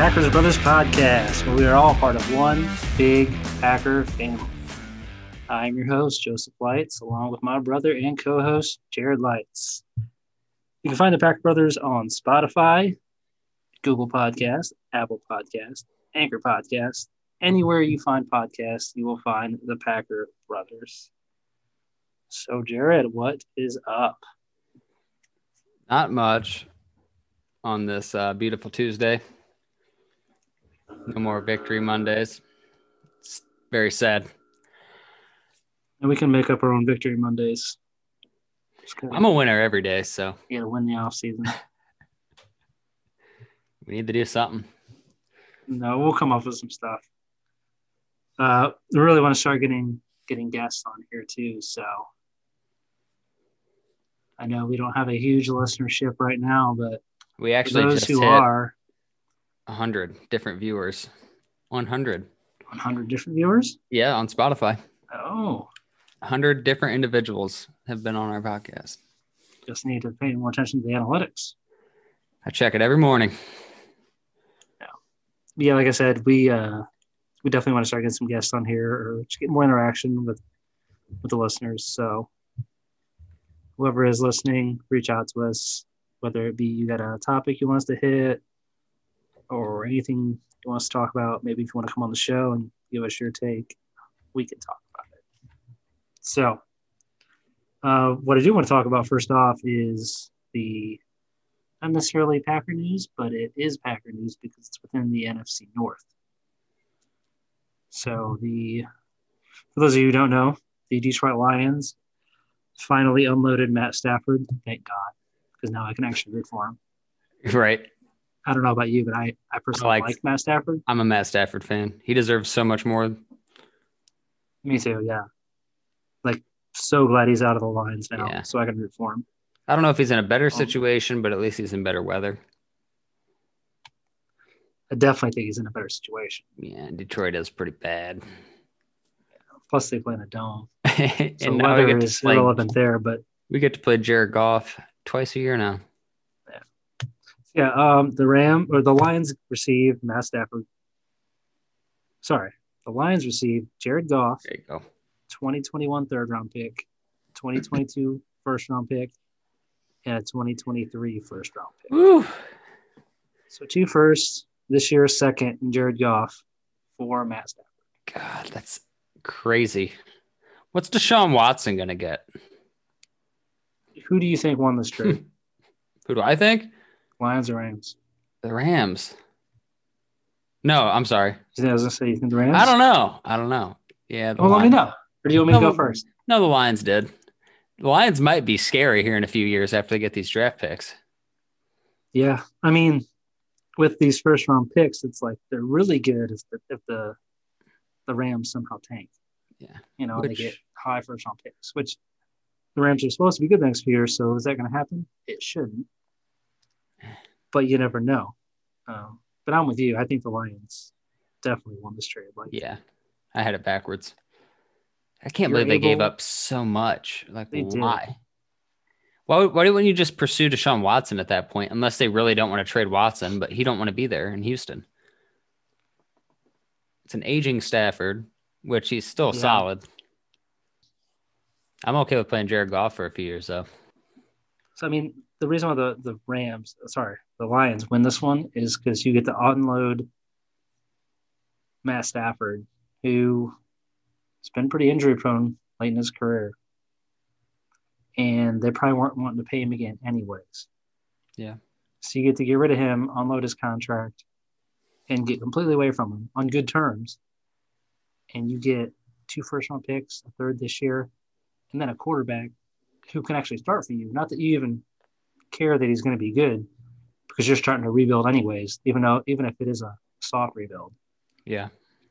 Packers Brothers podcast, where we are all part of one big Packer family. I'm your host, Joseph Leitz, along with my brother and co host, Jared Leitz. You can find the Packer Brothers on Spotify, Google Podcast, Apple Podcast, Anchor Podcast. Anywhere you find podcasts, you will find the Packer Brothers. So, Jared, what is up? Not much on this uh, beautiful Tuesday. No more victory Mondays. It's very sad. And we can make up our own victory Mondays. I'm a winner every day, so you gotta win the off season. we need to do something. No, we'll come up with some stuff. Uh, we really want to start getting getting guests on here too. So I know we don't have a huge listenership right now, but We actually those just who hit are 100 different viewers. 100. 100 different viewers. Yeah, on Spotify. Oh, 100 different individuals have been on our podcast. just need to pay more attention to the analytics. I check it every morning. But yeah, like I said, we uh, we definitely want to start getting some guests on here or just get more interaction with with the listeners. So whoever is listening, reach out to us, whether it be you got a topic you want us to hit or anything you want us to talk about. Maybe if you want to come on the show and give us your take, we can talk about it. So uh, what I do want to talk about first off is the not necessarily Packer news, but it is Packer news because it's within the NFC North. So the for those of you who don't know, the Detroit Lions finally unloaded Matt Stafford. Thank God, because now I can actually root for him. Right. I don't know about you, but I I personally I like, like- Matt Stafford. I'm a Matt Stafford fan. He deserves so much more. Me too. Yeah, like so glad he's out of the Lions now, Yeah. so I can root for him. I don't know if he's in a better Oh. situation, but at least he's in better weather. I definitely think he's in a better situation. Yeah, Detroit is pretty bad. Plus, they play in a dome, and so we weather is play, irrelevant there. But we get to play Jared Goff twice a year now. Yeah, um, the Ram or the Lions received Matt Stafford. Sorry, the Lions received Jared Goff, There you go. 2021 third round pick, 2022 first round pick, and a 2023 first round pick. Woo. So two firsts this year, second, and Jared Goff for Matt Stafford. God, that's crazy. What's Deshaun Watson gonna get? Who do you think won this trade? Who do I think? Lions or Rams? The Rams. No, I'm sorry. I was gonna say you think the Rams? I don't know. I don't know. Yeah. The Well, let me know. Or do you want me to go first? No, the Lions did. The Lions might be scary here in a few years after they get these draft picks. Yeah, I mean, with these first round picks, it's like they're really good if the if the the Rams somehow tank. Yeah. you know, they get high first round picks, which the Rams are supposed to be good next year. So is that going to happen? It shouldn't, but you never know. Um, but I'm with you. I think the Lions definitely won this trade. Like, Yeah. I had it backwards. I can't believe they gave up so much. Like, They did. why? Why, why wouldn't you just pursue Deshaun Watson at that point? Unless they really don't want to trade Watson, but he don't want to be there in Houston. It's an aging Stafford, which he's still Yeah. solid. I'm okay with playing Jared Goff for a few years, though. So I mean, the reason why the the Rams, sorry, the Lions win this one is because you get to unload Matt Stafford, who has been pretty injury prone late in his career, and they probably weren't wanting to pay him again anyways. Yeah. So you get to get rid of him, unload his contract, and get completely away from him on good terms, and you get two first round picks, a third this year, and then a quarterback who can actually start for you. Not that you even care that he's going to be good, because you're starting to rebuild anyways. Even though, even if it is a soft rebuild, Yeah.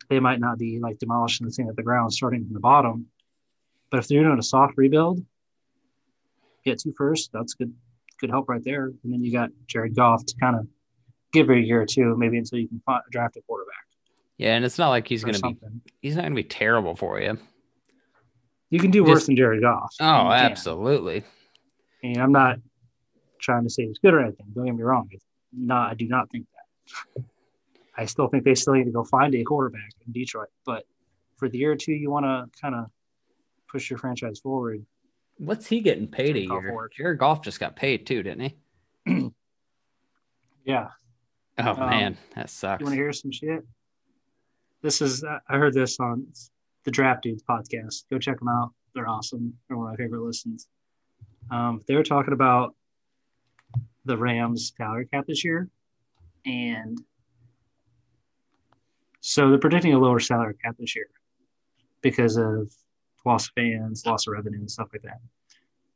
they might not be like demolishing the thing at the ground, starting from the bottom. But if they're doing a soft rebuild, get two first. That's good, good help right there. And then you got Jared Goff to kind of give it a year or two, maybe until you can fi- draft a quarterback. Yeah, and it's not like he's going to be he's not going to be terrible for you. You can do worse Just- than Jared Goff. Oh, You absolutely. And I'm not trying to say it's good or anything. Don't get me wrong. It's not, I do not think that. I still think they still need to go find a quarterback in Detroit. But for the year or two, you want to kind of push your franchise forward. What's he getting paid a year? work. Jared Goff just got paid too, didn't he? Yeah. Oh Um, man, that sucks. You want to hear some shit? This is I heard this on the Draft Dudes podcast. Go check them out. They're awesome. They're one of my favorite listens. Um, they were talking about the Rams salary cap this year, and so they're predicting a lower salary cap this year because of loss of fans, loss of revenue, and stuff like that.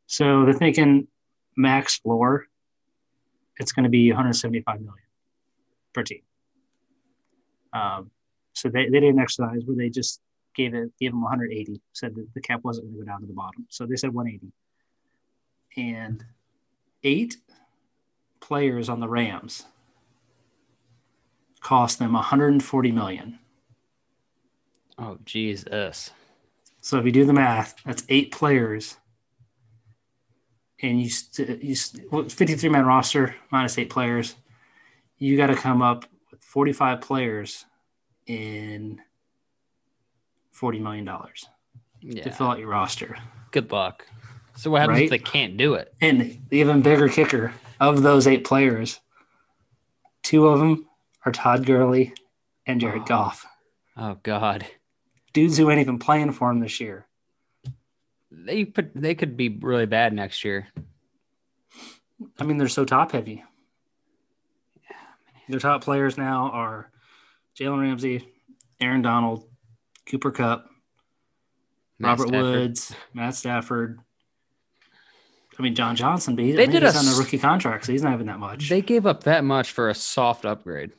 So they're thinking max floor, it's going to be 175 million per team. Um, so they, they didn't exercise where they just gave it gave them 180. Said that the cap wasn't going to go down to the bottom, so they said 180. And eight players on the Rams cost them 140 million. oh Jesus. So if you do the math, that's eight players, and you st- you st- 53 man roster minus eight players, you got to come up with 45 players in 40 million dollars to fill out your roster. Good luck. So what happens Right? if they can't do it? And the even bigger kicker of those eight players, two of them are Todd Gurley and Jared Oh. Goff, Oh God. dudes who ain't even playing for him this year. They put they could be really bad next year. I mean, they're so top heavy. Their top players now are Jalen Ramsey, Aaron Donald, Cooper Kupp, Matt Robert Stafford. Woods, Matt Stafford. I mean, John Johnson, but he, They I did he's a on a rookie contract, so he's not having that much. They gave up that much for a soft upgrade.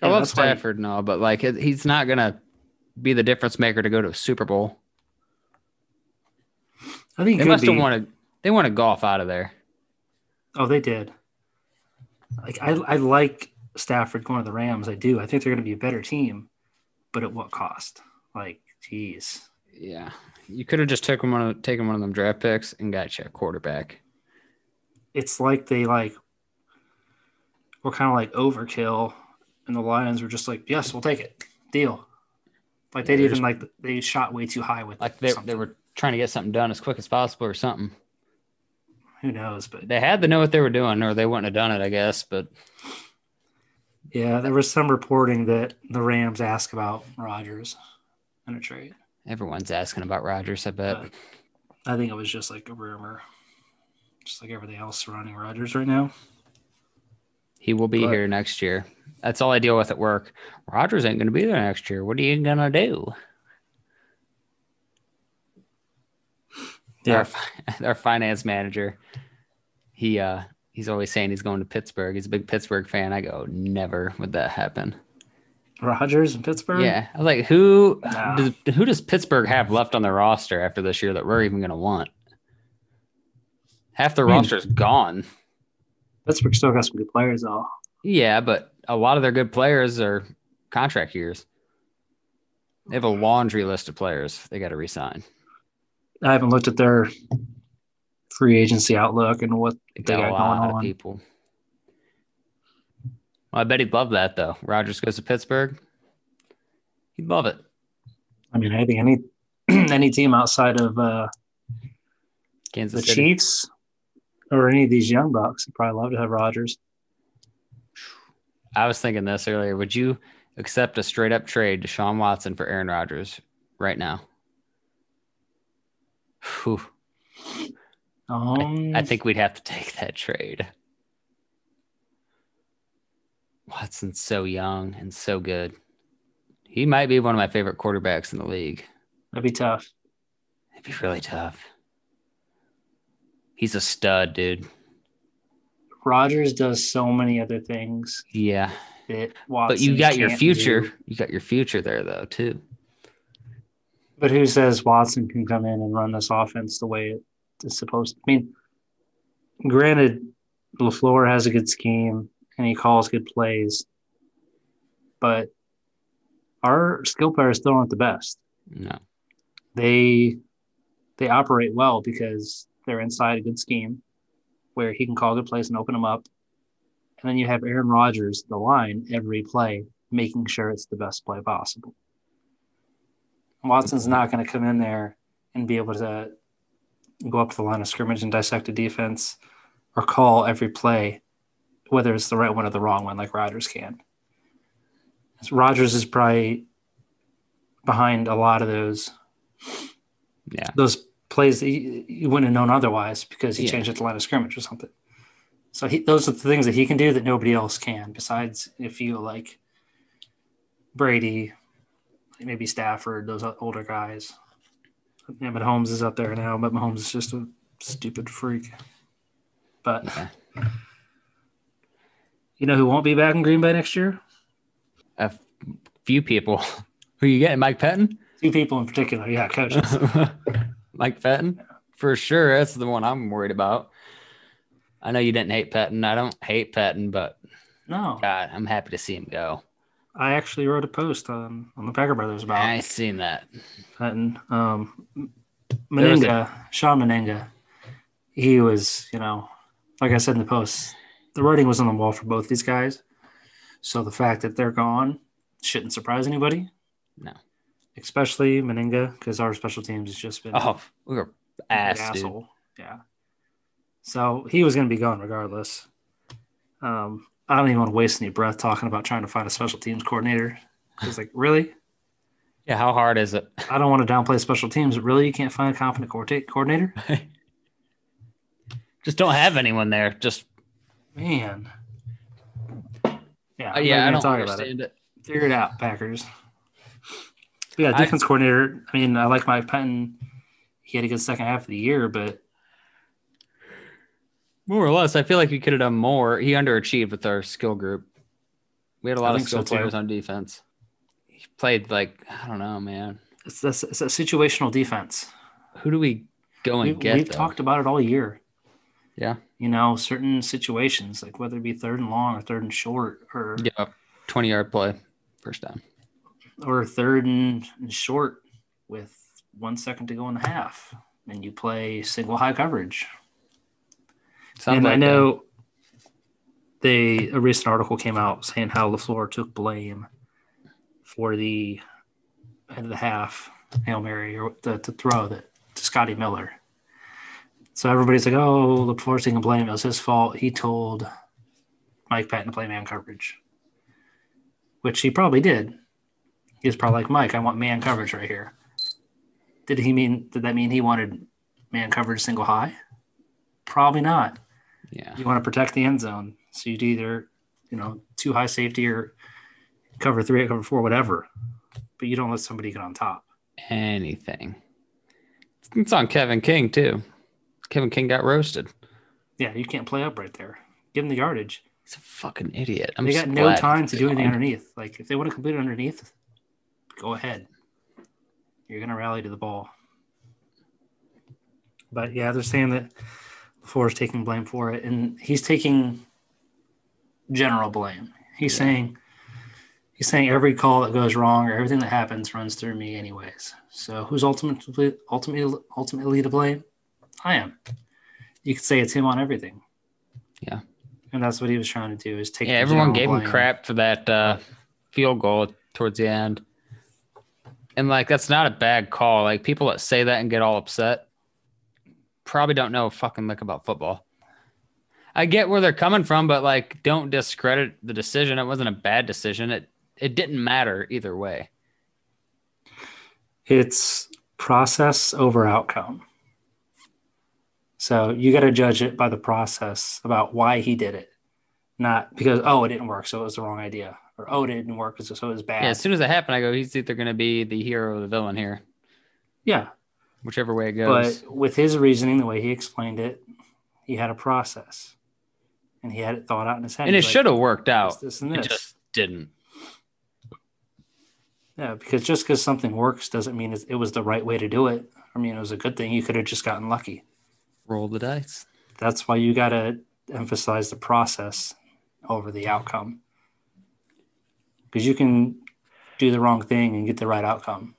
I Yeah, love that's why- Stafford and all, but like he's not gonna be the difference maker to go to a Super Bowl. I think They must have be. wanted they wanted Goff out of there. Oh, they did. Like I, I like Stafford going to the Rams. I do. I think they're going to be a better team, but at what cost? Like, geez. Yeah, you could have just taken one of taken one of them draft picks and got you a quarterback. It's like they like were kind of like overkill, and the Lions were just like, "Yes, we'll take it, deal." Like they Yeah, even like they shot way too high with Like they something. they were trying to get something done as quick as possible or something. Who knows? But They had to know what they were doing, or they wouldn't have done it, I guess. But yeah, there was some reporting that the Rams asked about Rodgers in a trade. Everyone's asking about Rodgers, I bet. But I think it was just like a rumor, just like everything else surrounding Rodgers right now. He will be But- here next year. That's all I deal with at work. Rodgers ain't going to be there next year. What are you going to do? Our, our finance manager, he uh he's always saying he's going to Pittsburgh. He's a big Pittsburgh fan. I go, never would that happen. Rodgers in Pittsburgh. Yeah, I was like, who Nah. does, who does Pittsburgh have left on their roster after this year that we're even going to want? Half the I mean- roster's gone. Pittsburgh still got some good players though. Yeah, but a lot of their good players are contract years. They have a laundry list of players they got to resign. I haven't looked at their free agency outlook and what They they got got a going lot of on. people. Well, I bet he'd love that though. Rodgers goes to Pittsburgh. He'd love it. I mean, I think any any team outside of uh, Kansas the City. Chiefs or any of these young bucks would probably love to have Rodgers. I was thinking this earlier. Would you accept a straight up trade Deshaun Watson for Aaron Rodgers right now? Whew. Um, I think we'd have to take that trade. Watson's so young and so good. He might be one of my favorite quarterbacks in the league. that'd be tough. It'd be really tough. He's a stud, dude. Rodgers does so many other things Yeah. But you got your future. do. You got your future there though, too. But who says Watson can come in and run this offense the way it's supposed to? I mean, granted, LaFleur has a good scheme and he calls good plays, but our skill players still aren't the best. No. They they operate well because they're inside a good scheme where he can call good plays and open them up. And then you have Aaron Rodgers, the line, every play, making sure it's the best play possible. Watson's not going to come in there and be able to go up to the line of scrimmage and dissect a defense or call every play, whether it's the right one or the wrong one, like Rodgers can. Rodgers is probably behind a lot of those. Yeah. Those plays that you, you wouldn't have known otherwise because he Yeah. changed at the line of scrimmage or something. So he, those are the things that he can do that nobody else can. Besides, if you like Brady, maybe Stafford, those older guys. Yeah, but Holmes is up there now. But Mahomes is just a stupid freak. But Yeah. You know who won't be back in Green Bay next year? A few people. Who you getting? Mike Pettine? Two people in particular. Yeah, coaches. Mike Pettine? For sure. That's the one I'm worried about. I know you didn't hate Pettine. I don't hate Pettine, but no, God, I'm happy to see him go. I actually wrote a post on on the Packer Brothers about I seen that. Pettine. Um, Mennenga, Shawn Mennenga, he was, you know, like I said in the post, the writing was on the wall for both these guys. So the fact that they're gone shouldn't surprise anybody. No. Especially Mennenga, because our special teams has just been Oh, we were an ass, dude. asshole. Yeah. So he was going to be gone regardless. Um, I don't even want to waste any breath talking about trying to find a special teams coordinator. It's like, really? Yeah, how hard is it? I don't want to downplay special teams, but really, you can't find a competent coordinator? Just don't have anyone there. Just Man. Yeah, uh, yeah, I don't talk about it. understand it. Figure it out, Packers. But yeah, I- defense coordinator. I mean, I like Mike Pettine. He had a good second half of the year, but More or less, I feel like we could have done more. He underachieved with our skill group. We had a lot of think so, skill players on defense. He played like I don't know, man. it's this it's a situational defense. Who do we go and We, get? we've though? talked about it all year. Yeah. You know, certain situations, like whether it be third and long or third and short or Yeah, twenty yard play, first down. or third and, and short with one second to go in the half. And you play single high coverage. Sounds and like I know they a recent article came out saying how Lafleur took blame for the end of the half hail mary or the, the throw that to Scotty Miller. So everybody's like, "Oh, Lafleur's taking blame. It was his fault. He told Mike Pettine to play man coverage," which he probably did. He was probably like, "Mike, I want man coverage right here." Did he mean? Did that mean he wanted man coverage single high? Probably not yeah. you want to protect the end zone. So you'd either, you know, two high safety or cover three or cover four, whatever. But you don't let somebody get on top. Anything. It's on Kevin King too. Kevin King got roasted. Yeah, you can't play up right there. Give him the yardage. He's a fucking idiot. I'm they got no time to do anything gone. underneath. Like if they want to complete it underneath, go ahead. You're gonna rally to the ball. But yeah, they're saying that Ford is taking blame for it, and he's taking general blame. He's Yeah. saying he's saying every call that goes wrong or everything that happens runs through me anyways. So who's ultimately ultimately ultimately to blame? I am. You could say it's him on everything. Yeah. And that's what he was trying to do is take Yeah, everyone gave him crap for that uh, field goal towards the end. And like that's not a bad call. Like people that say that and get all upset probably don't know a fucking lick about football. I get where they're coming from, but like don't discredit the decision. It wasn't a bad decision. It it didn't matter either way. It's process over outcome. So you got to judge it by the process about why he did it, not because oh it didn't work, so it was the wrong idea, or oh it didn't work, so it was bad. Yeah, as soon as it happened, I go, he's either gonna be the hero or the villain here. yeah. Whichever way it goes. But with his reasoning, the way he explained it, he had a process, and he had it thought out in his head. and it like, should have worked out. this, and It this. just didn't. Yeah, because just because something works doesn't mean it it was the right way to do it. I mean, it was a good thing. You could have just gotten lucky. Roll the dice. That's why you got to emphasize the process over the outcome. Because you can do the wrong thing and get the right outcome.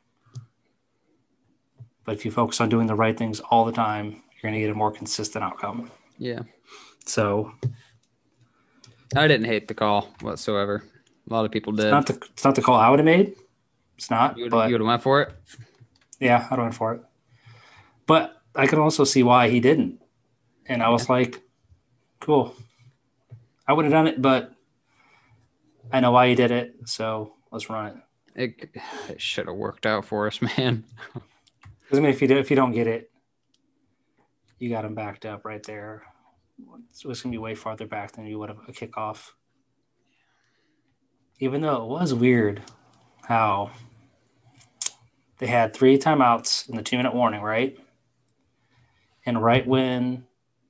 But if you focus on doing the right things all the time, you're going to get a more consistent outcome. Yeah. So, I didn't hate the call whatsoever. A lot of people did. It's not the it's not the call I would have made. It's not. you would have went for it. yeah, I'd have went for it. But I can also see why he didn't, and I was like, cool. I would have done it, but I know why he did it, so let's run it. It, it should have worked out for us, man. I mean, if you do, if you don't get it, you got him backed up right there. So it's gonna be way farther back than you would have a kickoff. Even though it was weird how they had three timeouts in the two minute warning, right? And right when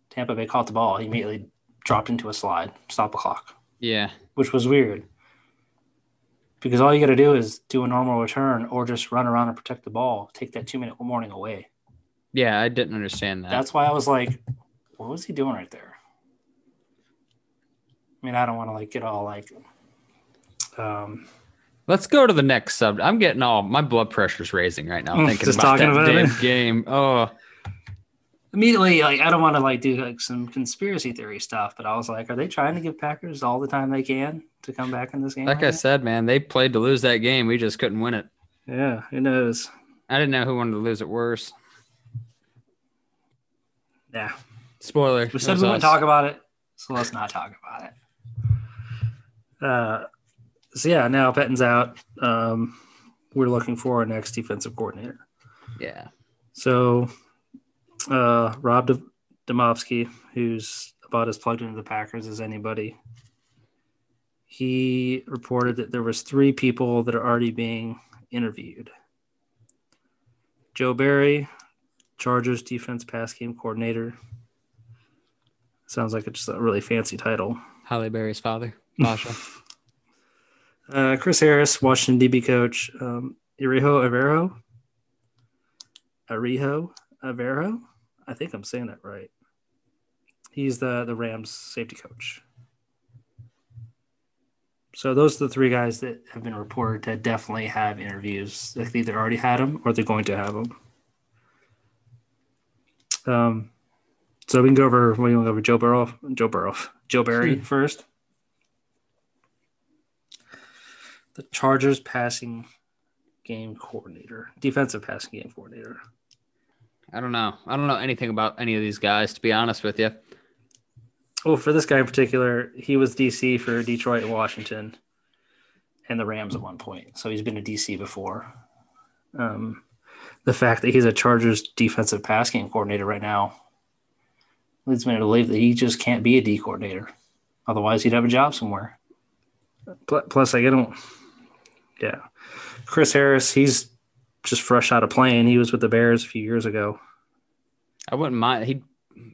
Tampa Bay caught the ball, he immediately dropped into a slide, stop the clock, Yeah. which was weird. Because all you got to do is do a normal return or just run around and protect the ball, take that two minute warning away. Yeah, I didn't understand that. That's why I was like, what was he doing right there? I mean, I don't want to like get all like, um, Let's go to the next sub. I'm getting all my blood pressure's raising right now thinking about talking that about damn it. game. Oh, immediately like I don't want to like do like some conspiracy theory stuff, but I was like, are they trying to give Packers all the time they can to come back in this game? like I that? said, man, they played to lose that game. We just couldn't win it. yeah, who knows? I didn't know who wanted to lose it worse. Yeah, Spoiler. we said we wouldn't talk about it, so let's not talk about it. Uh, so yeah, now Pettine's out. Um, we're looking for our next defensive coordinator. Yeah. So, uh, Rob D- Demovsky, who's about as plugged into the Packers as anybody, he reported that there was three people that are already being interviewed. Joe Barry, Chargers defense pass game coordinator. Sounds like it's just a really fancy title. Halle Berry's father, Pasha. Uh, Chris Harris, Washington DB coach. Um, Irijo Avero. Arijo Avero. I think I'm saying that right. He's the the Rams safety coach. So those are the three guys that have been reported to definitely have interviews. They've either already had them or they're going to have them. Um, so we can go over. We can go over Joe Burrow, Joe Burrow, Joe Barry first. The Chargers passing game coordinator, defensive passing game coordinator. I don't know. I don't know anything about any of these guys, to be honest with you. Well, for this guy in particular, he was DC for Detroit and Washington and the Rams at one point. So he's been a DC before. Um, the fact that he's a Chargers defensive pass game coordinator right now leads me to believe that he just can't be a D coordinator. Otherwise, he'd have a job somewhere. Plus, I don't, yeah. Chris Harris, he's just fresh out of playing. He was with the Bears a few years ago. I wouldn't mind. He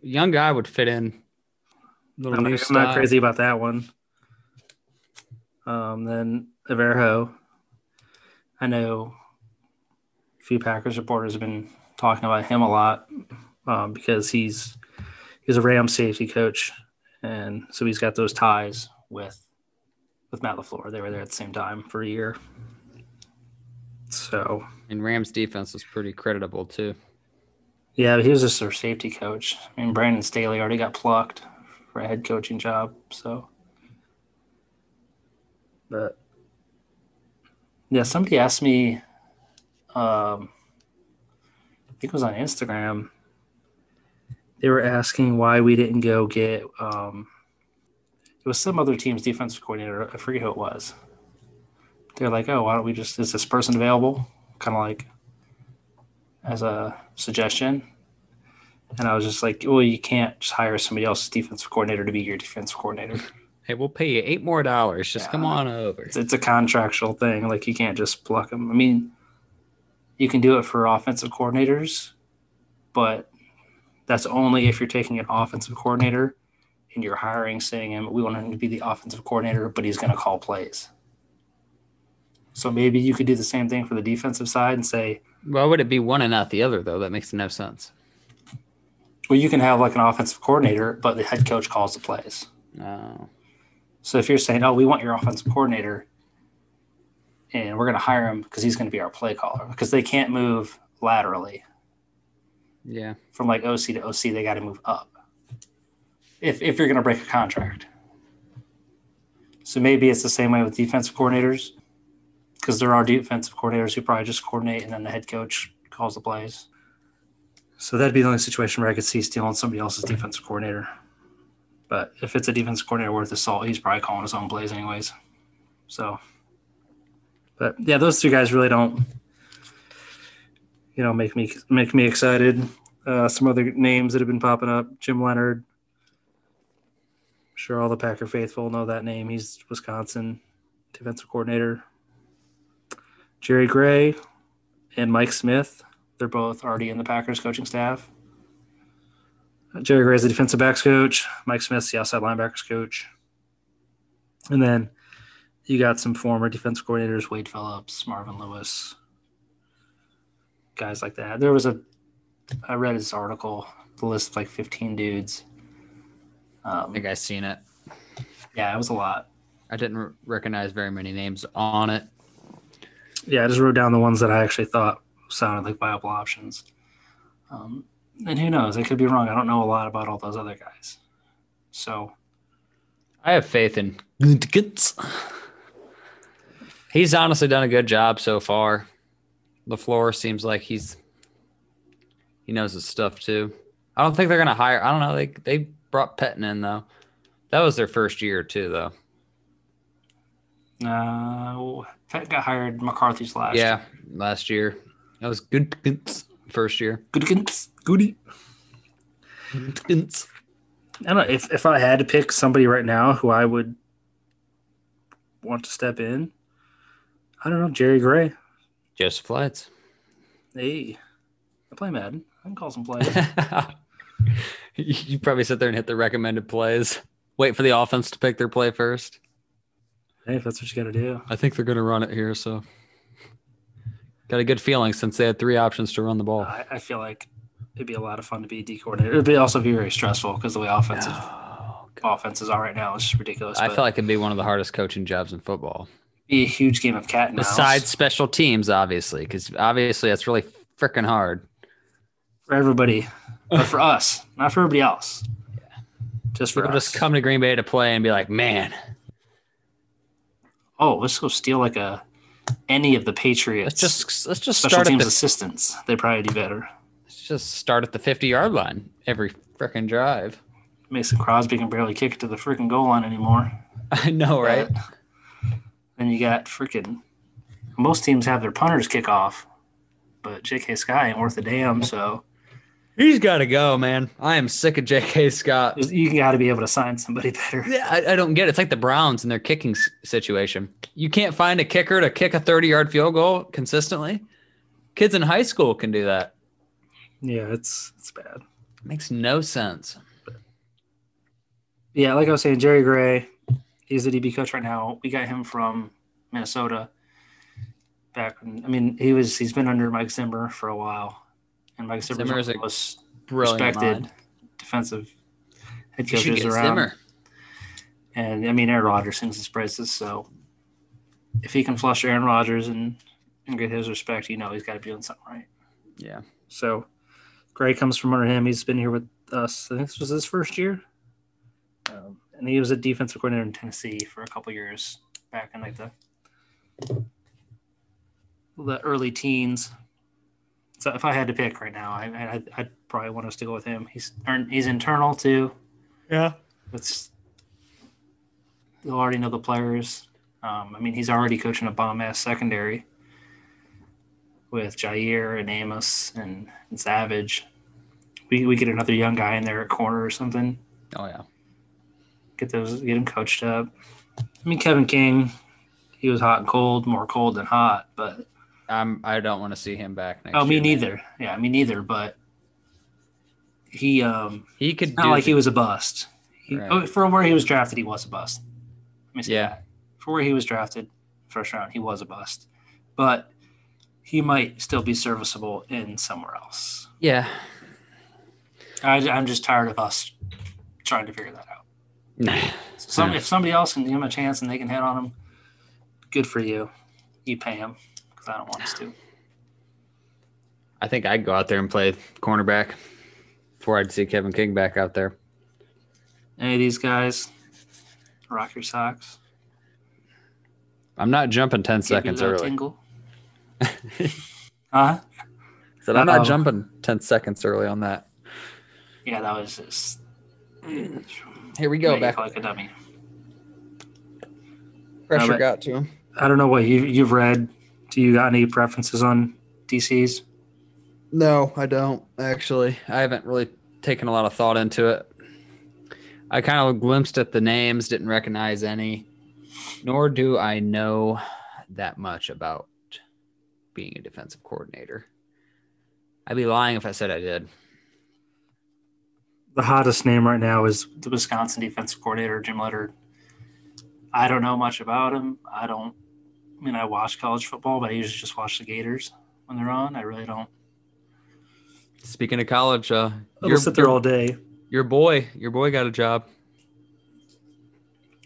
young guy would fit in. Little I'm, not, I'm not crazy about that one. Um, then Averho. I know a few Packers reporters have been talking about him a lot um, because he's he's a Ram safety coach, and so he's got those ties with with Matt Lafleur. They were there at the same time for a year. So And Rams defense was pretty creditable too. yeah, he was just their safety coach. I mean, Brandon Staley already got plucked for a head coaching job, so. But yeah, somebody asked me. Um, I think it was on Instagram. They were asking why we didn't go get. Um, it was some other team's defensive coordinator. I forget who it was. They're like, "Oh, why don't we just? Is this person available?" Kind of like as a suggestion. And I was just like, well, you can't just hire somebody else's defensive coordinator to be your defensive coordinator. Hey, we'll pay you eight more dollars. Just Yeah. come on over. It's, it's a contractual thing. Like, you can't just pluck them. I mean, you can do it for offensive coordinators, but that's only if you're taking an offensive coordinator and you're hiring, saying him, we want him to be the offensive coordinator, but he's going to call plays. So maybe you could do the same thing for the defensive side and say, Why would it be one and not the other though? That makes no sense. well, you can have like an offensive coordinator, but the head coach calls the plays. No. So if you're saying, "Oh, we want your offensive coordinator, and we're going to hire him because he's going to be our play caller," because they can't move laterally Yeah. from like OC to OC, they got to move up. If if you're going to break a contract, So maybe it's the same way with defensive coordinators, because there are defensive coordinators who probably just coordinate and then the head coach calls the plays. So that'd be the only situation where I could see stealing somebody else's defensive coordinator. But if it's a defensive coordinator worth his salt, he's probably calling his own plays anyways. So, but yeah, those two guys really don't, you know, make me make me excited. Uh, some other names that have been popping up: Jim Leonard. I'm sure all the Packer faithful know that name. He's Wisconsin defensive coordinator. Jerry Gray and Mike Smith. They're both already in the Packers coaching staff. Jerry Gray is the defensive backs coach. Mike Smith's the outside linebackers coach. And then you got some former defensive coordinators, Wade Phillips, Marvin Lewis, guys like that. There was a, I read this article, the list of like 15 dudes. I Um, think I seen it. yeah, it was a lot. I didn't recognize very many names on it. Yeah, I just wrote down the ones that I actually thought sounded like viable options. Um, and who knows? I could be wrong. I don't know a lot about all those other guys. So I have faith in Gutekunst. He's honestly done a good job so far. LaFleur seems like he's he knows his stuff too. I don't think they're gonna hire. I don't know. They they brought Pettine in though. That was their first year too, though. Uh, Pet got hired McCarthy's last. yeah, last year that was good. First year. Goodkins. Goody. Gutekunst. I don't know if if I had to pick somebody right now who I would want to step in. I don't know, Jerry Gray. Joseph Leitz. Hey, I play Madden. I can call some plays. you you probably sit there and hit the recommended plays. Wait for the offense to pick their play first. Hey, if that's what you got to do. I think they're going to run it here, so got a good feeling since they had three options to run the ball. I, I feel like it'd be a lot of fun to be a D coordinator. It'd be also be very stressful because the way offensive offenses are right now is just ridiculous. I feel like it'd be one of the hardest coaching jobs in football, be a huge game of cat and mouse besides special teams, obviously, because obviously that's really freaking hard. for everybody, but for us, not for everybody else. Yeah. Just for People us. just come to Green Bay to play and be like, "Man, oh, let's go steal like a any of the Patriots. let's just let's just special start at teams the assistants. They probably do better. let's just start at the fifty yard line every freaking drive." Mason Crosby can barely kick it to the freaking goal line anymore. I know, right? Then you got freaking most teams have their punters kick off, but J.K. Scott ain't worth a damn. So He's got to go, man. I am sick of J.K. Scott. you got to be able to sign somebody better. Yeah, I, I don't get it. It's like the Browns and their kicking s- situation. You can't find a kicker to kick a 30 yard field goal consistently. Kids in high school can do that. Yeah, it's it's bad. makes no sense. Yeah, like I was saying, Jerry Gray, he's the DB coach right now. We got him from Minnesota. Back, when, I mean, he was he's been under Mike Zimmer for a while, and Mike Zimmer's one a most respected defensive head coaches around. Zimmer. And I mean, Aaron Rodgers sings his praises. So if he can flush Aaron Rodgers and, and get his respect, you know he's got to be doing something right. Yeah. So Gray comes from under him. He's been here with us. I think this was his first year. Um, and he was a defensive coordinator in Tennessee for a couple years back in like the the early teens. So if I had to pick right now, I, I, I'd, I'd probably want us to go with him. He's he's internal too. Yeah. It's he'll already know the players. Um, I mean, he's already coaching a bomb ass secondary with Jaire and Amos and, and Savage. We we get another young guy in there at corner or something. Oh, yeah. Get those get him coached up. I mean, Kevin King, he was hot and cold, more cold than hot. But I'm, I don't want to see him back next oh, me year, neither. Yeah, me neither. But he um, He could not do like the- he was a bust. He, Right. oh, for where he was drafted, he was a bust. Let me say Yeah. For where he was drafted, first round, he was a bust. But he might still be serviceable in somewhere else. Yeah. I, I'm just tired of us trying to figure that out. Some, Yeah. If somebody else can give him a chance and they can hit on him, good for you. You pay him because I don't want us to. I think I'd go out there and play cornerback before I'd see Kevin King back out there. Any of these guys, rock your socks. I'm not jumping 10 seconds Give a early. tingle. huh? Said I'm not jumping 10 seconds early on that. Yeah, that was just. Here we go. Back like a dummy. pressure but- got to him. I don't know what you you've read. Do you got any preferences on DCs? No, I don't actually. I haven't really taken a lot of thought into it. I kind of glimpsed at the names, didn't recognize any, nor do I know that much about being a defensive coordinator. I'd be lying if I said I did. The hottest name right now is the Wisconsin defensive coordinator Jim Leonard. I don't know much about him. I don't. I mean, I watch college football, but I usually just watch the Gators when they're on. I really don't. Speaking of college, uh, I'll sit there all day. your boy, your boy got a job.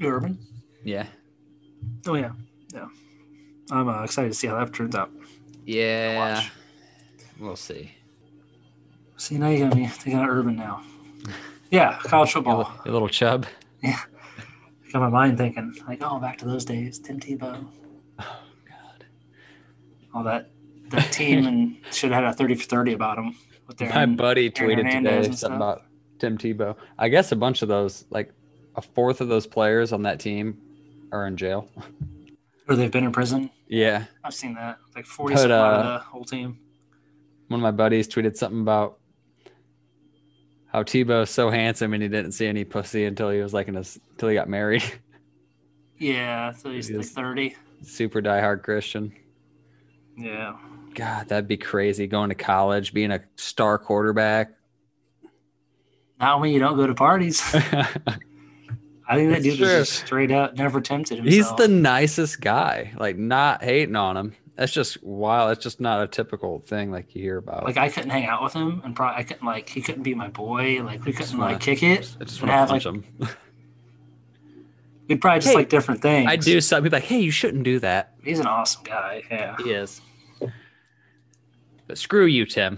Urban. Yeah, Oh yeah, yeah. I'm uh, excited to see how that turns out. yeah. We'll see. See now you got me thinking of Urban now. Yeah, college football. your little chub. Yeah. Got my mind thinking like, oh, back to those days. Tim Tebow. All that that team and should have had a 30 for 30 about their My buddy tweeted Hernandez today something about Tim Tebow. I guess a bunch of those, like a fourth of those players on that team, are in jail. or they've been in prison Yeah, i've seen that like 40 But, something out uh, of the whole team one of my buddies tweeted something about how Tebow's so handsome and he didn't see any pussy until he was like in his until he got married. yeah so he's He like 30 Super diehard Christian. Yeah God, that'd be crazy going to college, being a star quarterback. not when you don't go to parties i think that dude true. was just straight up never tempted himself He's the nicest guy. Like not hating on him. That's just wild. That's just not a typical thing like you hear about. like i couldn't hang out with him and probably i couldn't like he couldn't be my boy like we couldn't wanna- like kick it I just want to punch like- him. we'd probably just Hey, like different things I do something be like, hey, you shouldn't do that. he's an awesome guy yeah He is. But screw you, Tim.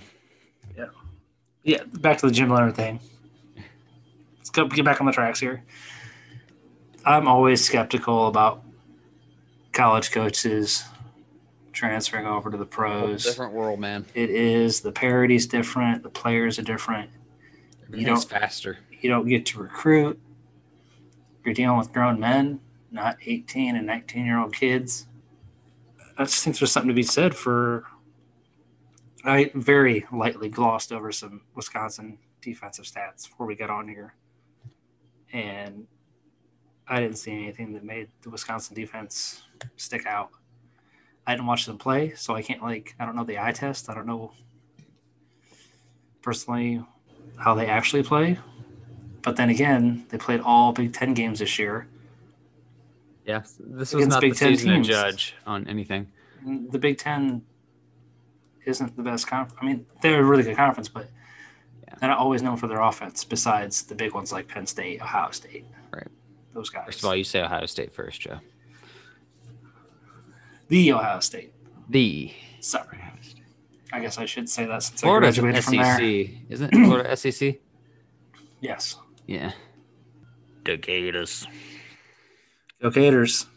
yeah, Yeah. back to the Jim Leonard thing. Let's go get back on the tracks here. I'm always skeptical about college coaches transferring over to the pros. Different world, man. It is the parity's different, the players are different. Everything's don't- faster. You don't get to recruit. You're dealing with grown men, not 18 and 19 year old kids. I just think there's something to be said for. I very lightly glossed over some Wisconsin defensive stats before we got on here. And I didn't see anything that made the Wisconsin defense stick out. I didn't watch them play, so I can't like I don't know the eye test. I don't know personally how they actually play. But then again, they played all Big Ten games this year. Yeah, this was not Big the Ten season to judge on anything. The Big Ten isn't the best conference. I mean, they're a really good conference, but Yeah. they're not always known for their offense. Besides the big ones like Penn State, Ohio State, Right. Those guys. First of all, you say Ohio State first, Joe. the Ohio State. The Sorry, I guess I should say that since Florida's I graduated SEC, from there. isn't it? Florida SEC? Yes. Yeah. The Gators. Go Gators.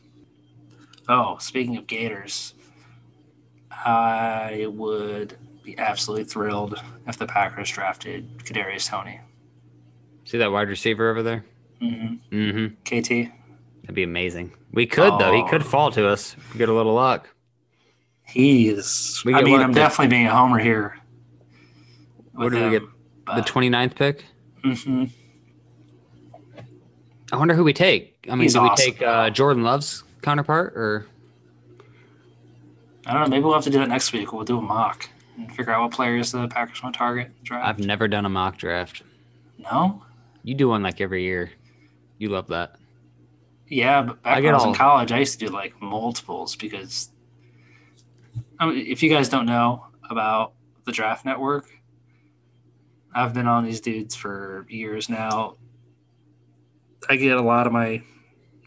Oh, speaking of Gators, I would be absolutely thrilled if the Packers drafted Kadarius Toney. See that wide receiver over there? hmm Mm-hmm. KT. That'd be amazing. We could though. He Oh. could fall to us. we Get a little luck. He is. We I mean, I'm the- definitely being a homer here. What do we get? The 29th pick. hmm I wonder who we take. I mean, He's do we awesome, take uh, Jordan Love's counterpart or I don't know. Maybe we'll have to do that next week. We'll do a mock and figure out what players the Packers want to target. Draft. I've never done a mock draft. no. You do one like every year. You love that. Yeah, but back I when I was all- in college, I used to do like multiples because I mean, if you guys don't know about the Draft Network, I've been on these dudes for years now. I get a lot of my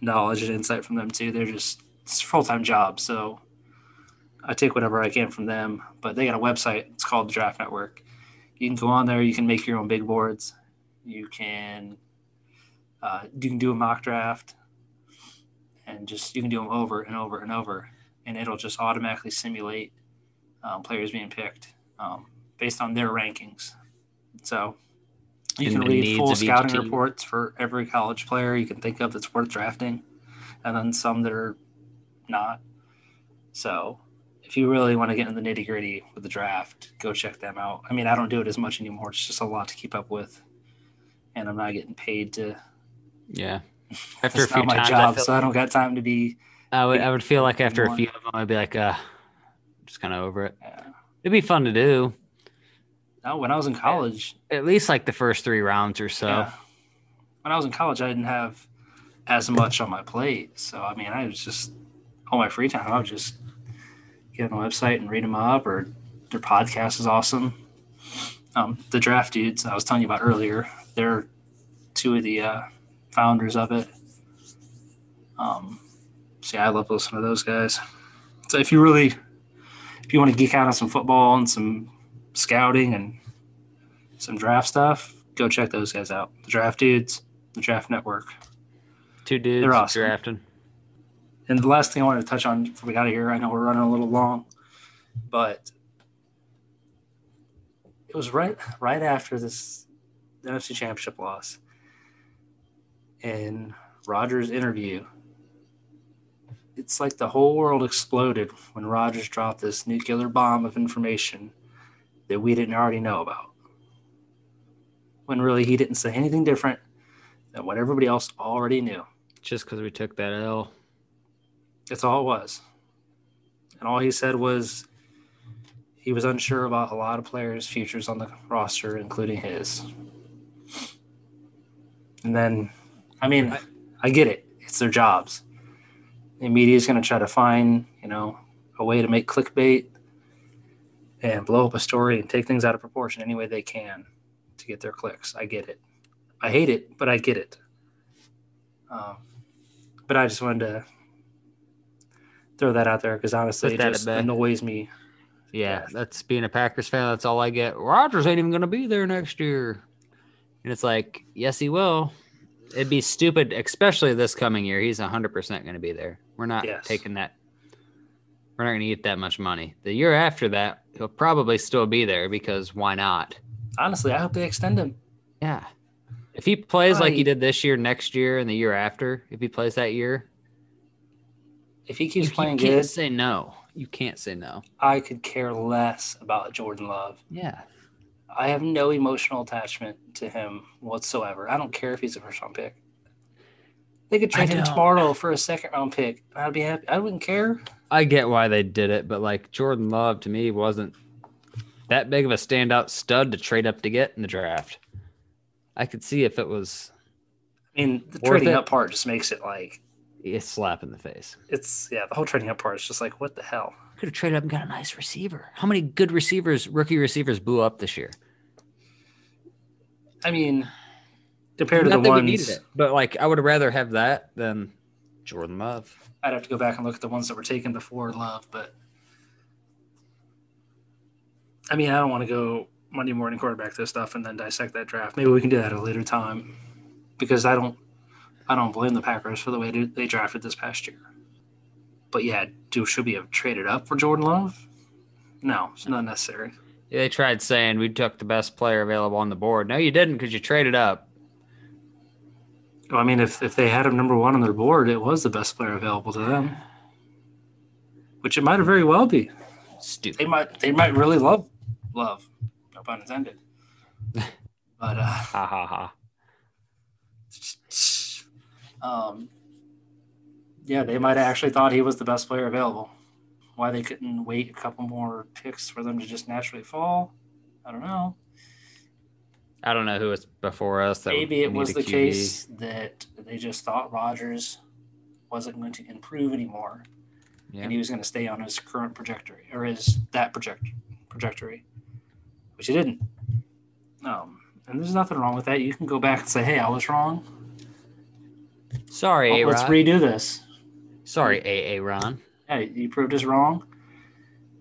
knowledge and insight from them too. They're just full time job, so I take whatever I can from them. But they got a website. It's called the Draft Network. You can go on there. You can make your own big boards. You can uh, you can do a mock draft and just you can do them over and over and over, and it'll just automatically simulate um, players being picked um, based on their rankings. So you can read full scouting reports for every college player you can think of that's worth drafting, and then some that are not. So if you really want to get in the nitty gritty with the draft, go check them out. I mean, I don't do it as much anymore. It's just a lot to keep up with, and I'm not getting paid to. Yeah. After a few not my times, job, feel, so I don't got time to be. I would I would feel like after a few of them, I'd be like, uh, just kind of over it. Uh, It'd be fun to do. no, when I was in college, At least like the first three rounds or so. yeah, when I was in college, I didn't have as much on my plate. So I mean, I was just all my free time. I would just get on the website and read them up, or their podcast is awesome. Um, the draft dudes I was telling you about earlier, they're two of the uh, founders of it. Um, so yeah, I love listening to those guys. So if you really, if you want to geek out on some football and some scouting and some draft stuff, go check those guys out. The draft dudes, the draft network. Two dudes They're awesome. drafting. And the last thing I wanted to touch on before we got out of here, I know we're running a little long, but it was right right after this NFC Championship loss. In Rodgers' interview, it's like the whole world exploded when Rodgers dropped this nuclear bomb of information that we didn't already know about. When really he didn't say anything different than what everybody else already knew. Just because we took that L. That's all it was. And all he said was he was unsure about a lot of players' futures on the roster, including his. And then, I mean, I- I get it. It's their jobs. The media is going to try to find, you know, a way to make clickbait and blow up a story and take things out of proportion any way they can to get their clicks. I get it. I hate it, but I get it. Um, but I just wanted to throw that out there because honestly, Put it that just annoys me. Yeah, that's being a Packers fan. That's all I get. Rodgers ain't even going to be there next year. And it's like, yes, he will. It'd be stupid, especially this coming year. He's 100% going to be there. We're not Yes. taking that. We're not going to get that much money. The year after that, he'll probably still be there because why not? Honestly, I hope they extend him. Yeah. If he plays like he did this year, next year, and the year after, if he plays that year, If he keeps you playing can't good, say no. You can't say no. I could care less about Jordan Love. Yeah. I have no emotional attachment to him whatsoever. I don't care if he's a first round pick. They could trade him tomorrow for a second round pick. I'd be happy. I wouldn't care. I get why they did it, but like Jordan Love to me wasn't that big of a standout stud to trade up to get in the draft. I could see if it was I mean, the trading it? up part just makes it like a slap in the face. it's yeah. The whole trading up part is just like what the hell. Could have traded up and got a nice receiver. How many good receivers, rookie receivers, blew up this year? I mean, compared to the that we needed ones, it, but like I would rather have that than Jordan Love. I'd have to go back and look at the ones that were taken before Love, but I mean, I don't want to go Monday morning quarterback this stuff and then dissect that draft. Maybe we can do that at a later time because I don't, I don't blame the Packers for the way they drafted this past year. But yeah, do should we have traded up for Jordan Love? No, it's not necessary. Yeah, they tried saying we took the best player available on the board. No, you didn't because you traded up. Well, I mean, if if they had him number one on their board, it was the best player available to them, which it might have very well be. Stupid. they might they might really love love no pun intended but uh Ha ha ha. Um yeah they might have actually thought he was the best player available why they couldn't wait a couple more picks for them to just naturally fall i don't know I don't know who was before us. That maybe it was the QB. case that they just thought Rodgers wasn't going to improve anymore Yeah. and he was going to stay on his current trajectory or his that project trajectory, which he didn't. Um, and there's nothing wrong with that. You can go back and say, "Hey, I was wrong. Sorry, Oh, let's redo this. Sorry, A A Ron. Hey, you proved us wrong.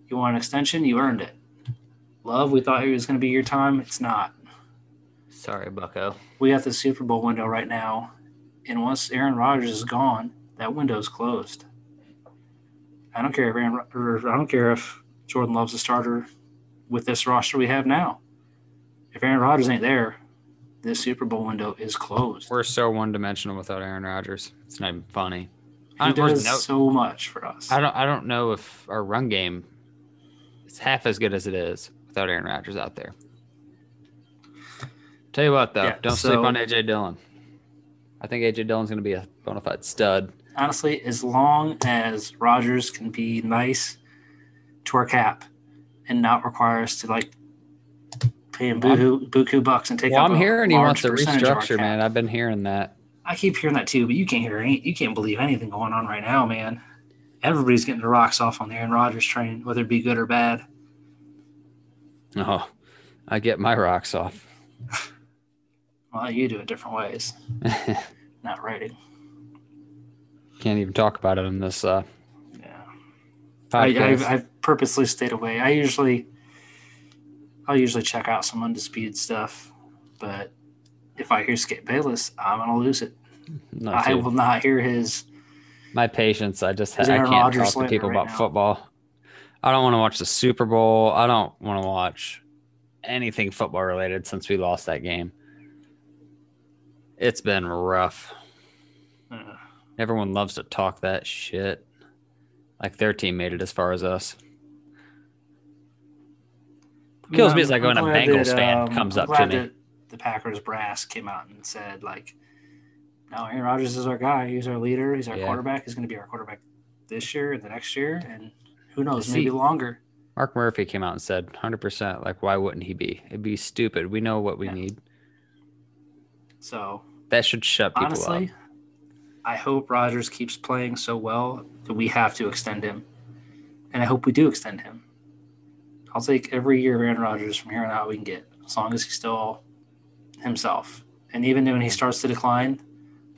You want an extension? You earned it. Love, we thought it was going to be your time. It's not. Sorry, Bucko. We got the Super Bowl window right now, and once Aaron Rodgers is gone, that window's closed. I don't care if Aaron, or I don't care if Jordan Love's a starter with this roster we have now. If Aaron Rodgers ain't there, this Super Bowl window is closed. We're so one dimensional without Aaron Rodgers. It's not even funny. He I- does no- so much for us. I don't I don't know if our run game is half as good as it is without Aaron Rodgers out there. Tell you what though, Yeah, don't sleep on AJ Dillon. I think AJ Dillon's gonna be a bona fide stud. Honestly, as long as Rodgers can be nice to our cap and not require us to like pay him buku, buku bucks and take Well, up I'm hearing he wants to percentage of our restructure, man. I've been hearing that. I keep hearing that too, but you can't hear any, you can't believe anything going on right now, man. Everybody's getting the rocks off on the Aaron Rodgers train, whether it be good or bad. Oh, I get my rocks off. Well, you do it different ways, not writing. Can't even talk about it in this uh, Yeah. I. I've, I've purposely stayed away. I usually, I'll usually check out some undisputed stuff, but if I hear Skip Bayless, I'm gonna lose it. Not I too. will not hear his. my patience. I just I can't Rodgers talk to people right about now? football. I don't want to watch the Super Bowl. I don't want to watch anything football related since we lost that game. It's been rough. Uh, Everyone loves to talk that shit. Like their team made it as far as us. Kills me is like when a Bengals fan um, comes I'm up to me. The Packers brass came out and said like, "No, Aaron Rodgers is our guy. He's our leader. He's our Yeah. quarterback. He's going to be our quarterback this year and the next year, and who knows, maybe longer." Mark Murphy came out and said 100%. Like, why wouldn't he be? It'd be stupid. We know what we Yeah. need. So That should shut people honestly, up. I hope Rodgers keeps playing so well that we have to extend him, and I hope we do extend him. I'll take every year of Aaron Rodgers from here on out we can get, as long as he's still himself. And even when he starts to decline,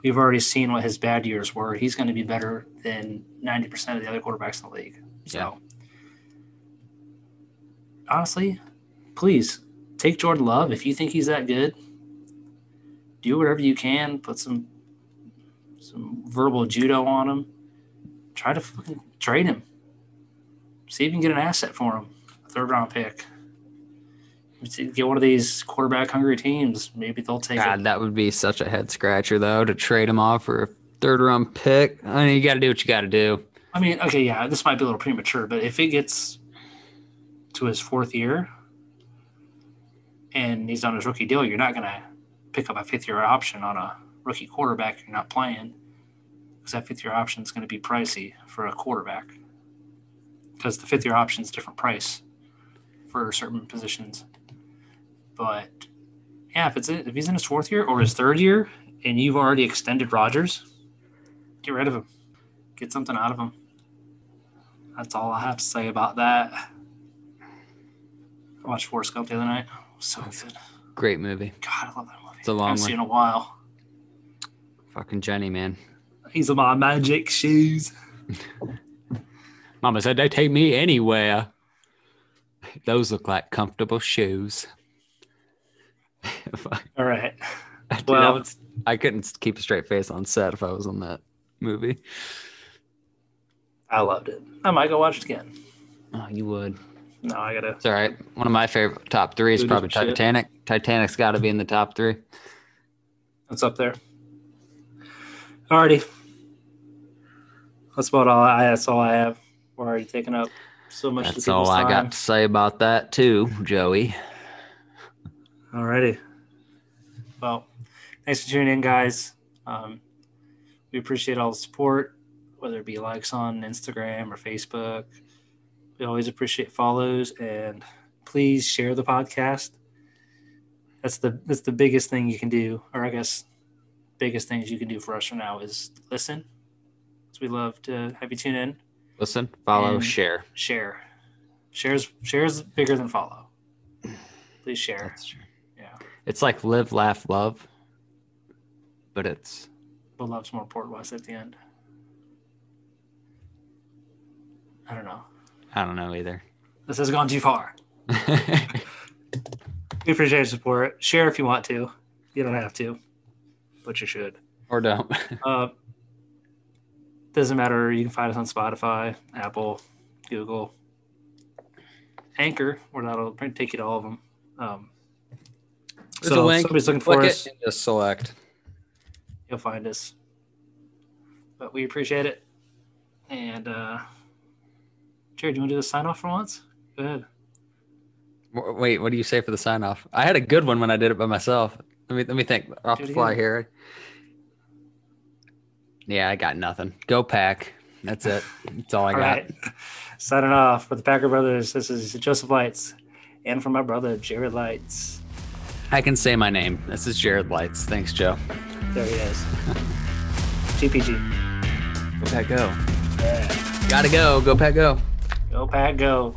we've already seen what his bad years were. He's going to be better than ninety percent of the other quarterbacks in the league. So, Yeah. honestly, please take Jordan Love if you think he's that good. Do whatever you can. Put some some verbal judo on him. Try to fucking trade him. See if you can get an asset for him. Third round pick. Get one of these quarterback hungry teams. Maybe they'll take God, it. that would be such a head scratcher, though, to trade him off for a third round pick. I mean, you got to do what you got to do. I mean, okay, yeah, this might be a little premature, but if it gets to his fourth year and he's on his rookie deal, you're not going to pick up a fifth year option on a rookie quarterback you're not playing because that fifth year option is going to be pricey for a quarterback because the fifth year option is different price for certain positions. But yeah, if it's if he's in his fourth year or his third year and you've already extended Rodgers, get rid of him get something out of him. That's all I have to say about that. I watched Forrest Gump the other night. So good. Great movie. God, I love that movie. It's a long I've one. seen in a while. Fucking Jenny, man. He's in my magic shoes. Mama said they take me anywhere. Those look like comfortable shoes. All right. Dude, Well- I, I couldn't keep a straight face on set if I was on that movie. I loved it. I might go watch it again. Oh, you would. No, I gotta. It's all right. One of my favorite top three is probably shit. Titanic. Titanic's got to be in the top three. That's up there. Alrighty. That's about all I. That's all I have. We're already taking up so much. That's all I time. got to say about that too, Joey. Alrighty. Well, thanks for tuning in, guys. Um, we appreciate all the support, whether it be likes on Instagram or Facebook. We always appreciate follows, and please share the podcast. That's the that's the biggest thing you can do, or I guess biggest things you can do for us from now is listen. So we love to have you tune in, Listen, follow, share. share. Shares shares bigger than follow. Please share. Yeah. It's like live, laugh, love, but it's but love's more important was at the end. I don't know. I don't know either. This has gone too far. We appreciate your support. Share if you want to. You don't have to, but you should. or don't. Uh, Doesn't matter. You can find us on Spotify, Apple, Google, Anchor, or that'll take you to all of them. Um, There's so a link. somebody's looking for us. just select. You'll find us. But we appreciate it. And uh Jared, do you want to do the sign off for once? Go ahead. Wait, what do you say for the sign off? I had a good one when I did it by myself. Let me let me think off the fly here. Yeah, I got nothing. Go pack. That's it. That's all I All got. right. Signing off for the Packer Brothers. This is Joseph Leitz. And for my brother, Jared Leitz. I can say my name. This is Jared Leitz. Thanks, Joe. There he is. GPG. Go pack go. Gotta go. Go pack go. Go Pack Go.